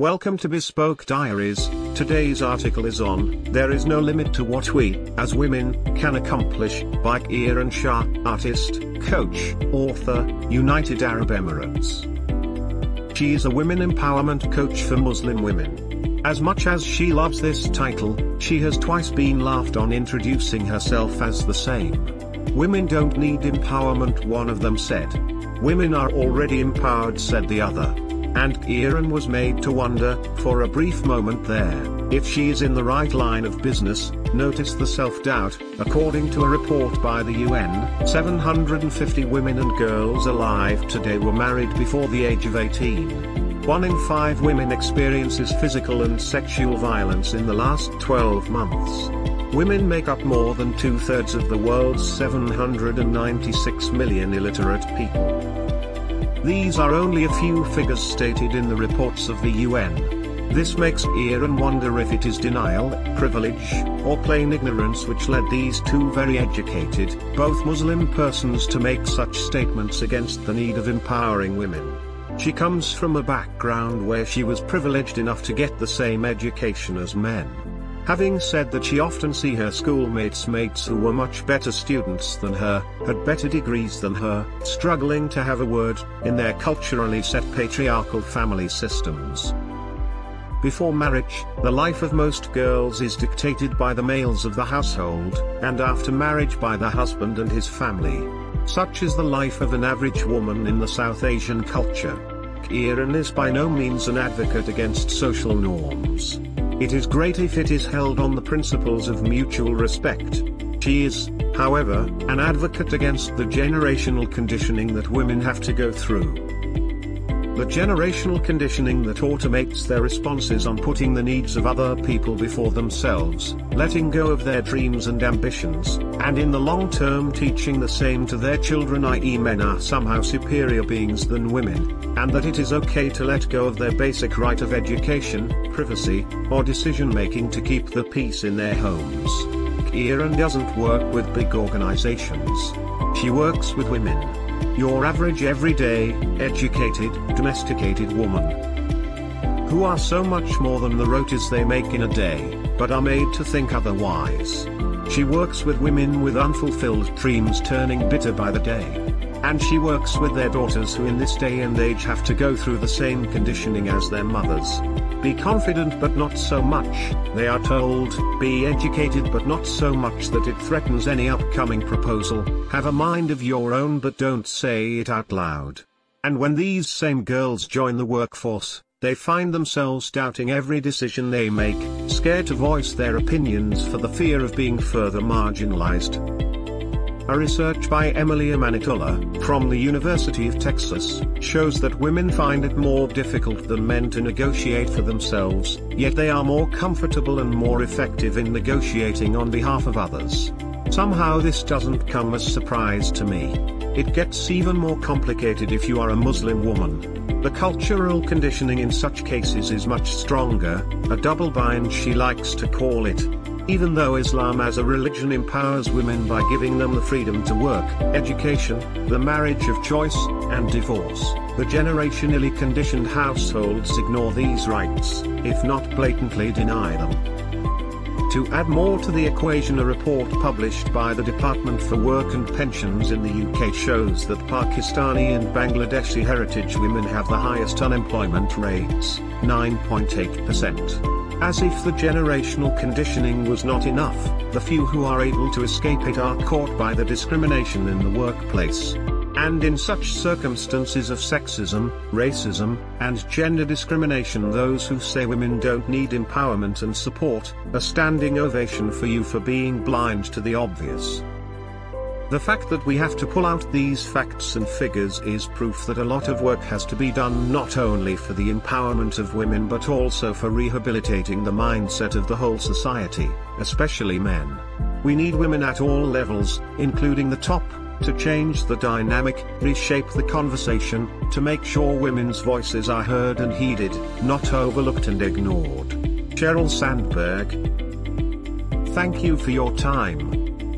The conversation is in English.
Welcome to Bespoke Diaries. Today's article is on There is no limit to what we, as women, can accomplish, by Kiran Shah, artist, coach, author, United Arab Emirates. She is a women empowerment coach for Muslim women. As much as she loves this title, she has twice been laughed on introducing herself as the same. Women don't need empowerment, one of them said. Women are already empowered, said the other. And Kiran was made to wonder, for a brief moment there, if she is in the right line of business. Notice the self-doubt, according to a report by the UN, 750 women and girls alive today were married before the age of 18. One in five women experiences physical and sexual violence in the last 12 months. Women make up more than two-thirds of the world's 796 million illiterate people. These are only a few figures stated in the reports of the UN. This makes Kiran wonder if it is denial, privilege, or plain ignorance which led these two very educated, both Muslim persons to make such statements against the need of empowering women. She comes from a background where she was privileged enough to get the same education as men. Having said that she often see her schoolmates mates who were much better students than her, had better degrees than her, struggling to have a word, in their culturally set patriarchal family systems. Before marriage, the life of most girls is dictated by the males of the household, and after marriage by the husband and his family. Such is the life of an average woman in the South Asian culture. Kiran is by no means an advocate against social norms. It is great if it is held on the principles of mutual respect. She is, however, an advocate against the generational conditioning that women have to go through. The generational conditioning that automates their responses on putting the needs of other people before themselves, letting go of their dreams and ambitions, and in the long term teaching the same to their children i.e. men are somehow superior beings than women, and that it is okay to let go of their basic right of education, privacy, or decision making to keep the peace in their homes. Kiran doesn't work with big organizations. She works with women. Your average everyday, educated, domesticated woman. Who are so much more than the rotis they make in a day, but are made to think otherwise. She works with women with unfulfilled dreams turning bitter by the day. And she works with their daughters who in this day and age have to go through the same conditioning as their mothers. Be confident but not so much, they are told, be educated but not so much that it threatens any upcoming proposal, have a mind of your own but don't say it out loud. And when these same girls join the workforce, they find themselves doubting every decision they make, scared to voice their opinions for the fear of being further marginalized. A research by Emily Amanatullah, from the University of Texas, shows that women find it more difficult than men to negotiate for themselves, yet they are more comfortable and more effective in negotiating on behalf of others. Somehow this doesn't come as a surprise to me. It gets even more complicated if you are a Muslim woman. The cultural conditioning in such cases is much stronger, a double bind she likes to call it, even though Islam as a religion empowers women by giving them the freedom to work, education, the marriage of choice, and divorce, the generationally conditioned households ignore these rights, if not blatantly deny them. To add more to the equation a report published by the Department for Work and Pensions in the UK shows that Pakistani and Bangladeshi heritage women have the highest unemployment rates, 9.8%. As if the generational conditioning was not enough, the few who are able to escape it are caught by the discrimination in the workplace. And in such circumstances of sexism, racism, and gender discrimination those who say women don't need empowerment and support, a standing ovation for you for being blind to the obvious. The fact that we have to pull out these facts and figures is proof that a lot of work has to be done not only for the empowerment of women but also for rehabilitating the mindset of the whole society, especially men. We need women at all levels, including the top, to change the dynamic, reshape the conversation, to make sure women's voices are heard and heeded, not overlooked and ignored. Sheryl Sandberg. Thank you for your time.